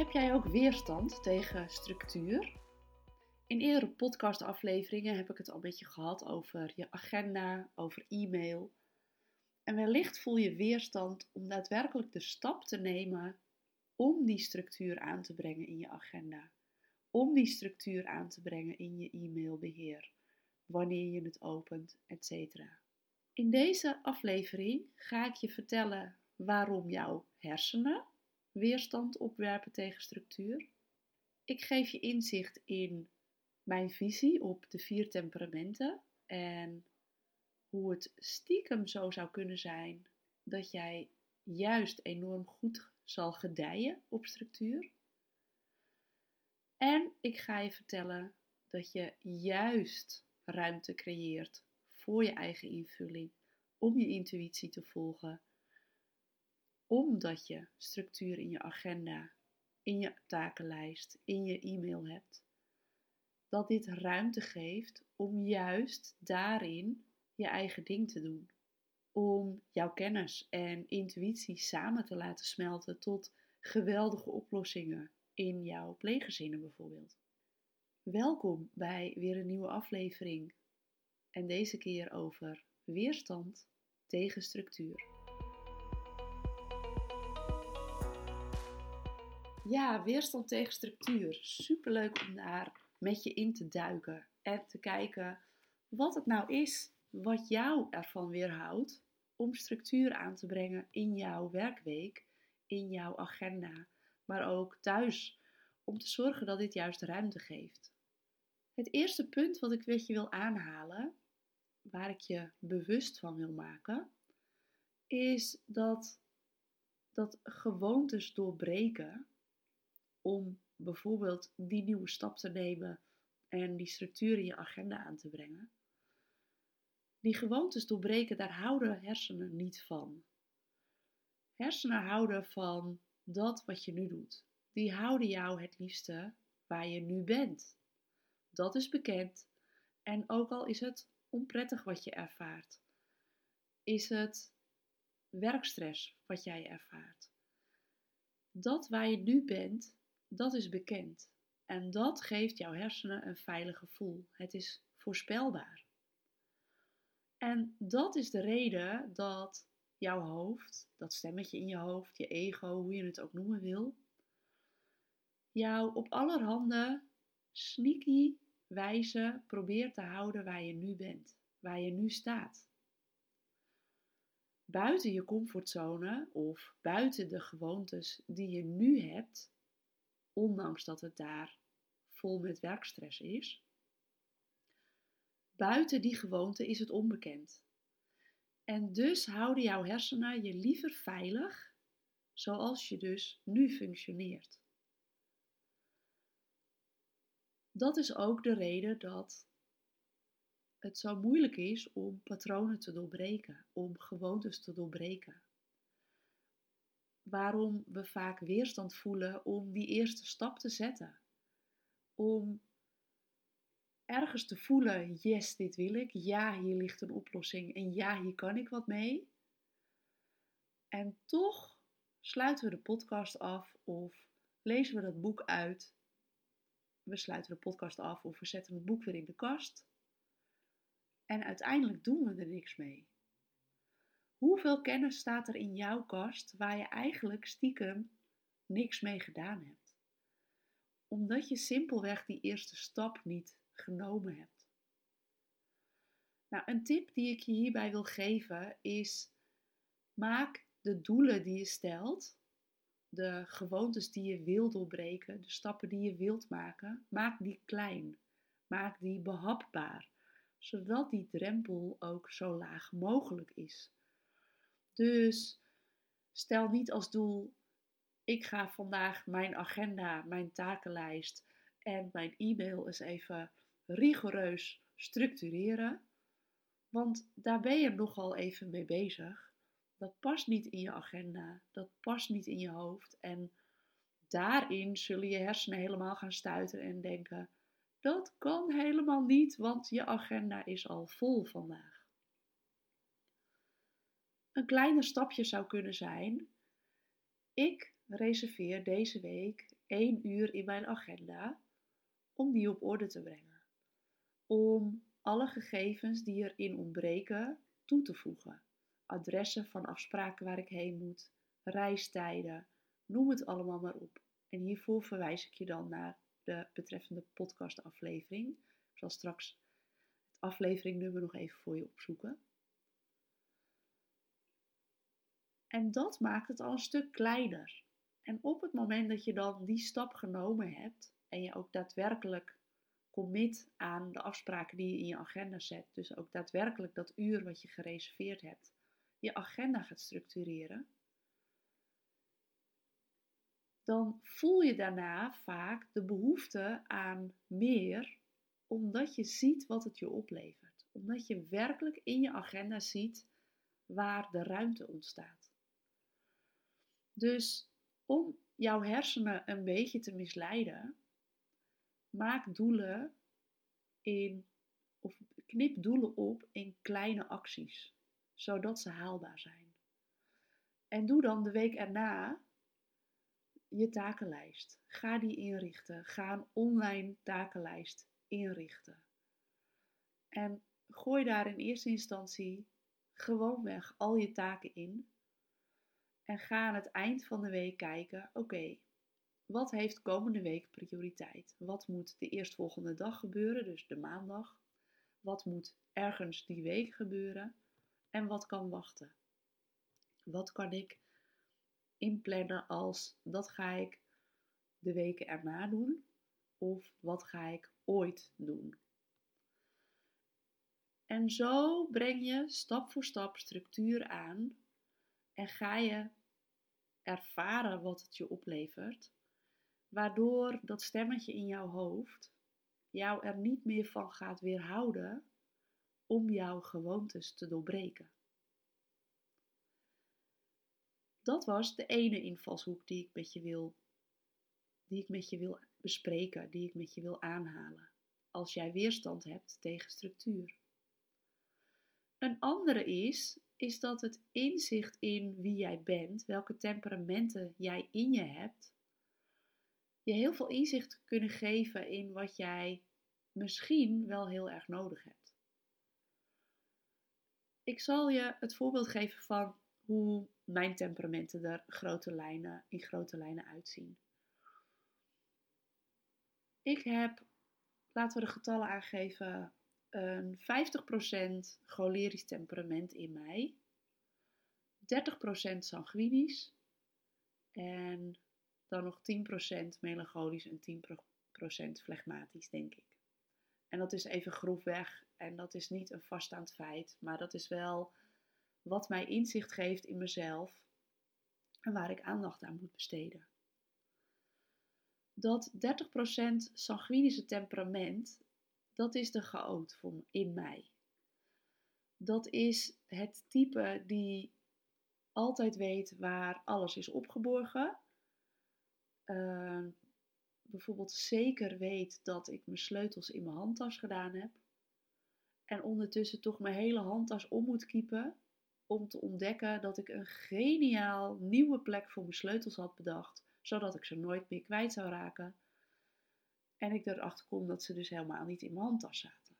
Heb jij ook weerstand tegen structuur? In eerdere podcastafleveringen heb ik het al een beetje gehad over je agenda, over e-mail. En wellicht voel je weerstand om daadwerkelijk de stap te nemen om die structuur aan te brengen in je agenda. Om die structuur aan te brengen in je e-mailbeheer, wanneer je het opent, etc. In deze aflevering ga ik je vertellen waarom jouw hersenen weerstand opwerpen tegen structuur. Ik geef je inzicht in mijn visie op de vier temperamenten en hoe het stiekem zo zou kunnen zijn dat jij juist enorm goed zal gedijen op structuur. En ik ga je vertellen dat je juist ruimte creëert voor je eigen invulling, om je intuïtie te volgen, omdat je structuur in je agenda, in je takenlijst, in je e-mail hebt. Dat dit ruimte geeft om juist daarin je eigen ding te doen. Om jouw kennis en intuïtie samen te laten smelten tot geweldige oplossingen in jouw pleeggezinnen bijvoorbeeld. Welkom bij weer een nieuwe aflevering en deze keer over weerstand tegen structuur. Ja, weerstand tegen structuur. Superleuk om daar met je in te duiken en te kijken wat het nou is wat jou ervan weerhoudt om structuur aan te brengen in jouw werkweek, in jouw agenda, maar ook thuis, om te zorgen dat dit juist ruimte geeft. Het eerste punt wat ik met je wil aanhalen, waar ik je bewust van wil maken, is dat, dat gewoontes doorbreken om bijvoorbeeld die nieuwe stap te nemen en die structuur in je agenda aan te brengen. Die gewoontes doorbreken, daar houden hersenen niet van. Hersenen houden van dat wat je nu doet. Die houden jou het liefste waar je nu bent. Dat is bekend. En ook al is het onprettig wat je ervaart, is het werkstress wat jij ervaart. Dat waar je nu bent, dat is bekend. En dat geeft jouw hersenen een veilig gevoel. Het is voorspelbaar. En dat is de reden dat jouw hoofd, dat stemmetje in je hoofd, je ego, hoe je het ook noemen wil, jou op allerhande sneaky wijze probeert te houden waar je nu bent, waar je nu staat. Buiten je comfortzone of buiten de gewoontes die je nu hebt, ondanks dat het daar vol met werkstress is. Buiten die gewoonte is het onbekend. En dus houden jouw hersenen je liever veilig, zoals je dus nu functioneert. Dat is ook de reden dat het zo moeilijk is om patronen te doorbreken, om gewoontes te doorbreken waarom we vaak weerstand voelen om die eerste stap te zetten. Om ergens te voelen, yes, dit wil ik. Ja, hier ligt een oplossing en ja, hier kan ik wat mee. En toch sluiten we de podcast af of lezen we dat boek uit. We sluiten de podcast af of we zetten het boek weer in de kast. En uiteindelijk doen we er niks mee. Hoeveel kennis staat er in jouw kast waar je eigenlijk stiekem niks mee gedaan hebt? Omdat je simpelweg die eerste stap niet genomen hebt. Nou, een tip die ik je hierbij wil geven is: maak de doelen die je stelt, de gewoontes die je wilt doorbreken, de stappen die je wilt maken, maak die klein. Maak die behapbaar, zodat die drempel ook zo laag mogelijk is. Dus stel niet als doel: ik ga vandaag mijn agenda, mijn takenlijst en mijn e-mail eens even rigoureus structureren. Want daar ben je nogal even mee bezig. Dat past niet in je agenda, dat past niet in je hoofd. En daarin zullen je hersenen helemaal gaan stuiten en denken: dat kan helemaal niet, want je agenda is al vol vandaag. Een kleiner stapje zou kunnen zijn: ik reserveer deze week één uur in mijn agenda om die op orde te brengen. Om alle gegevens die erin ontbreken toe te voegen. Adressen van afspraken waar ik heen moet, reistijden, noem het allemaal maar op. En hiervoor verwijs ik je dan naar de betreffende podcastaflevering. Ik zal straks het afleveringnummer nog even voor je opzoeken. En dat maakt het al een stuk kleiner. En op het moment dat je dan die stap genomen hebt en je ook daadwerkelijk commit aan de afspraken die je in je agenda zet, dus ook daadwerkelijk dat uur wat je gereserveerd hebt, je agenda gaat structureren, dan voel je daarna vaak de behoefte aan meer, omdat je ziet wat het je oplevert. Omdat je werkelijk in je agenda ziet waar de ruimte ontstaat. Dus om jouw hersenen een beetje te misleiden, maak doelen in, of knip doelen op in kleine acties, zodat ze haalbaar zijn. En doe dan de week erna je takenlijst. Ga die inrichten. Ga een online takenlijst inrichten. En gooi daar in eerste instantie gewoonweg al je taken in. En ga aan het eind van de week kijken: oké, wat heeft komende week prioriteit? Wat moet de eerstvolgende dag gebeuren, dus de maandag? Wat moet ergens die week gebeuren? En wat kan wachten? Wat kan ik inplannen als dat ga ik de weken erna doen of wat ga ik ooit doen. En zo breng je stap voor stap structuur aan en ga je ervaren wat het je oplevert, waardoor dat stemmetje in jouw hoofd jou er niet meer van gaat weerhouden om jouw gewoontes te doorbreken dat was de ene invalshoek die ik met je wil, die ik met je wil bespreken, die ik met je wil aanhalen. Als jij weerstand hebt tegen structuur. Een andere is, is dat het inzicht in wie jij bent, welke temperamenten jij in je hebt, je heel veel inzicht kunnen geven in wat jij misschien wel heel erg nodig hebt. Ik zal je het voorbeeld geven van hoe mijn temperamenten er grote lijnen, in grote lijnen uitzien. Ik heb, laten we de getallen aangeven, een 50% cholerisch temperament in mij, 30% sanguinisch en dan nog 10% melancholisch en 10% flegmatisch, denk ik. En dat is even grofweg en dat is niet een vaststaand feit, maar dat is wel wat mij inzicht geeft in mezelf en waar ik aandacht aan moet besteden. Dat 30% sanguinische temperament, dat is de chaot in mij. Dat is het type die altijd weet waar alles is opgeborgen. Uh, bijvoorbeeld zeker weet dat ik mijn sleutels in mijn handtas gedaan heb. En ondertussen toch mijn hele handtas om moet kiepen om te ontdekken dat ik een geniaal nieuwe plek voor mijn sleutels had bedacht, zodat ik ze nooit meer kwijt zou raken. En ik erachter kom dat ze dus helemaal niet in mijn handtas zaten.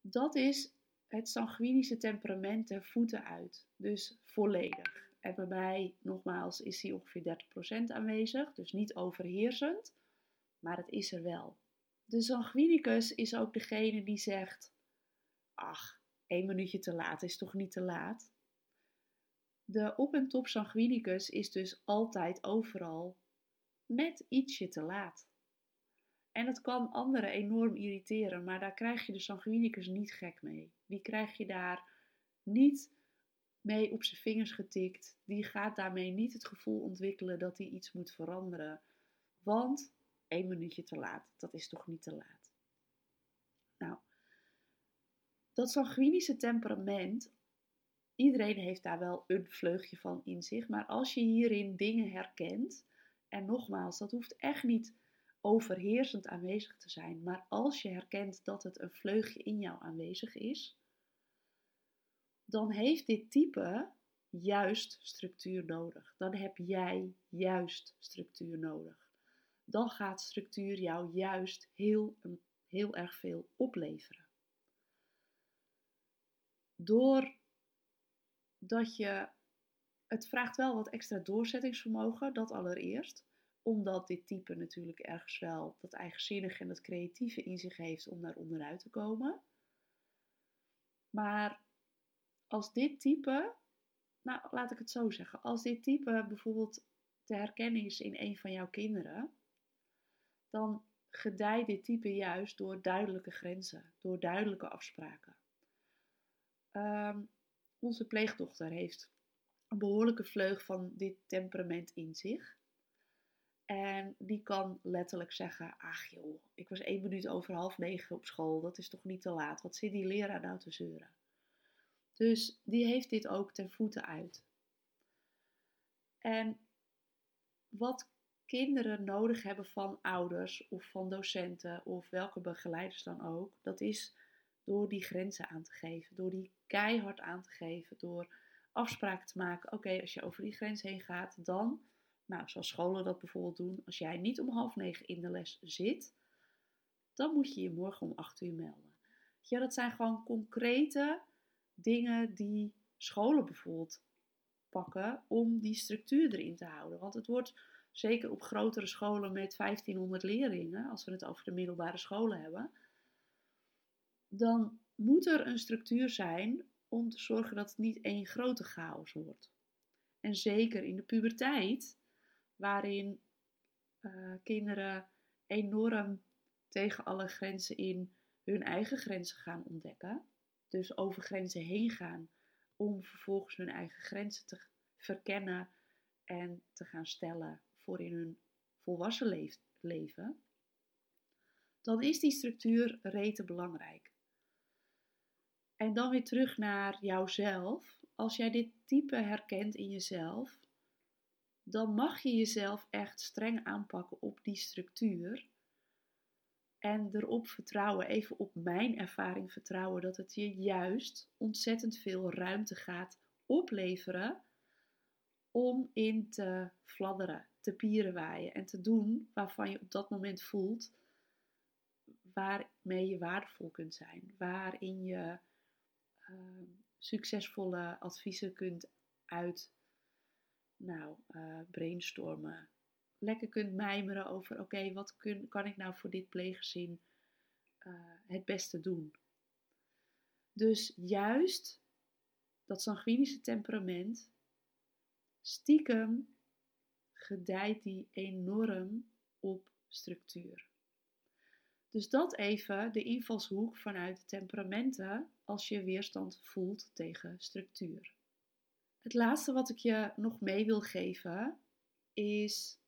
Dat is het sanguinische temperament ter voeten uit, dus volledig. En bij mij, nogmaals, is die ongeveer 30% aanwezig, dus niet overheersend, maar het is er wel. De sanguinicus is ook degene die zegt: Ach, één minuutje te laat is toch niet te laat? De op- en top sanguinicus is dus altijd overal net ietsje te laat. En dat kan anderen enorm irriteren, maar daar krijg je de sanguinicus niet gek mee. Die krijg je daar niet mee op zijn vingers getikt. Die gaat daarmee niet het gevoel ontwikkelen dat hij iets moet veranderen. Want één minuutje te laat, dat is toch niet te laat. Nou, dat sanguinische temperament, iedereen heeft daar wel een vleugje van in zich, maar als je hierin dingen herkent, en nogmaals, dat hoeft echt niet overheersend aanwezig te zijn, maar als je herkent dat het een vleugje in jou aanwezig is, dan heeft dit type juist structuur nodig. Dan heb jij juist structuur nodig. Dan gaat structuur jou juist heel, heel erg veel opleveren. Doordat je. Het vraagt wel wat extra doorzettingsvermogen, dat allereerst omdat dit type natuurlijk ergens wel dat eigenzinnige en dat creatieve in zich heeft om daar onderuit te komen. Maar als dit type, nou laat ik het zo zeggen, als dit type bijvoorbeeld te herkennen is in een van jouw kinderen, dan gedijt dit type juist door duidelijke grenzen, door duidelijke afspraken. Um, onze pleegdochter heeft een behoorlijke vleug van dit temperament in zich. En die kan letterlijk zeggen: Ach joh, ik was één minuut over half negen op school, dat is toch niet te laat? Wat zit die leraar nou te zeuren? Dus die heeft dit ook ten voeten uit. En wat kinderen nodig hebben van ouders of van docenten of welke begeleiders dan ook, dat is door die grenzen aan te geven, door die keihard aan te geven, door afspraken te maken. Oké, als je over die grens heen gaat, dan nou, zoals scholen dat bijvoorbeeld doen, als jij niet om half negen in de les zit, dan moet je je morgen om acht uur melden. Ja, dat zijn gewoon concrete dingen die scholen bijvoorbeeld pakken om die structuur erin te houden. Want het wordt zeker op grotere scholen met 1500 leerlingen, als we het over de middelbare scholen hebben, dan moet er een structuur zijn om te zorgen dat het niet één grote chaos wordt. En zeker in de puberteit waarin uh, kinderen enorm tegen alle grenzen in hun eigen grenzen gaan ontdekken. Dus over grenzen heen gaan om vervolgens hun eigen grenzen te verkennen en te gaan stellen voor in hun volwassen leven. Dan is die structuur rete belangrijk. En dan weer terug naar jouzelf. Als jij dit type herkent in jezelf, dan mag je jezelf echt streng aanpakken op die structuur. En erop vertrouwen, even op mijn ervaring vertrouwen, dat het je juist ontzettend veel ruimte gaat opleveren om in te fladderen, te pierenwaaien en te doen waarvan je op dat moment voelt waarmee je waardevol kunt zijn, waarin je uh, succesvolle adviezen kunt uit nou, uh, brainstormen. Lekker kunt mijmeren over, oké, wat kun, kan ik nou voor dit pleeggezin uh, het beste doen? Dus juist dat sanguinische temperament, stiekem gedijt die enorm op structuur. Dus dat even de invalshoek vanuit temperamenten als je weerstand voelt tegen structuur. Het laatste wat ik je nog mee wil geven is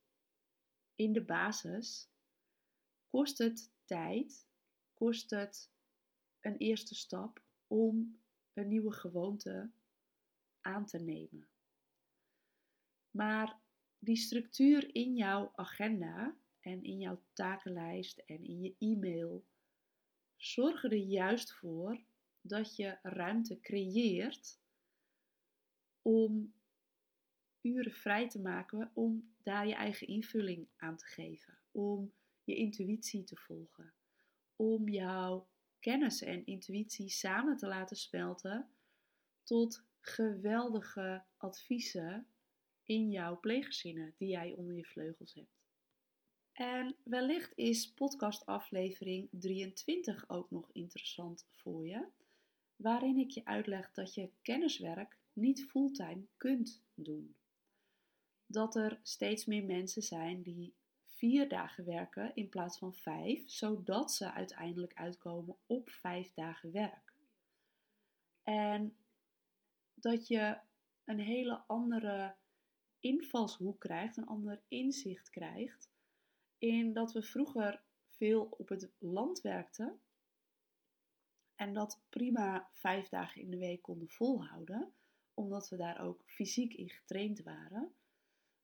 in de basis kost het tijd, kost het een eerste stap om een nieuwe gewoonte aan te nemen. Maar die structuur in jouw agenda en in jouw takenlijst en in je e-mail zorgen er juist voor dat je ruimte creëert om uren vrij te maken om daar je eigen invulling aan te geven, om je intuïtie te volgen, om jouw kennis en intuïtie samen te laten smelten tot geweldige adviezen in jouw pleeggezinnen die jij onder je vleugels hebt. En wellicht is podcast aflevering 23 ook nog interessant voor je, waarin ik je uitleg dat je kenniswerk niet fulltime kunt doen. Dat er steeds meer mensen zijn die vier dagen werken in plaats van vijf, zodat ze uiteindelijk uitkomen op vijf dagen werk. En dat je een hele andere invalshoek krijgt, een ander inzicht krijgt, in dat we vroeger veel op het land werkten en dat prima vijf dagen in de week konden volhouden omdat we daar ook fysiek in getraind waren.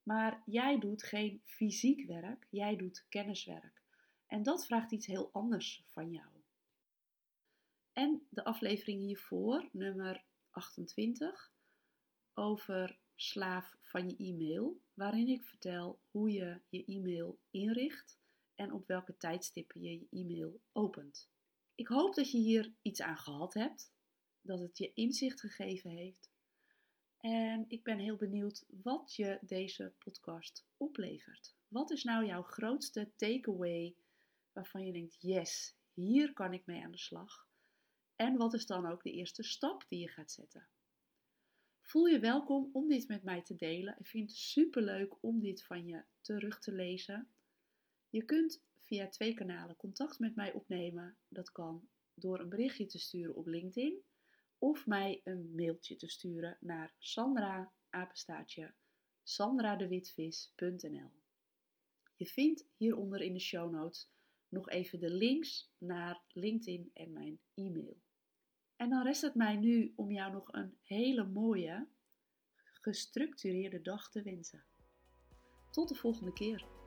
Maar jij doet geen fysiek werk, jij doet kenniswerk. En dat vraagt iets heel anders van jou. En de aflevering hiervoor, nummer 28, over Slaaf van je e-mail, waarin ik vertel hoe je je e-mail inricht en op welke tijdstippen je je e-mail opent. Ik hoop dat je hier iets aan gehad hebt, dat het je inzicht gegeven heeft. En ik ben heel benieuwd wat je deze podcast oplevert. Wat is nou jouw grootste takeaway waarvan je denkt: yes, hier kan ik mee aan de slag? En wat is dan ook de eerste stap die je gaat zetten? Voel je welkom om dit met mij te delen. Ik vind het super leuk om dit van je terug te lezen. Je kunt via twee kanalen contact met mij opnemen. Dat kan door een berichtje te sturen op LinkedIn of mij een mailtje te sturen naar Sandra. Je vindt hieronder in de show notes nog even de links naar LinkedIn en mijn e-mail. En dan rest het mij nu om jou nog een hele mooie, gestructureerde dag te wensen. Tot de volgende keer.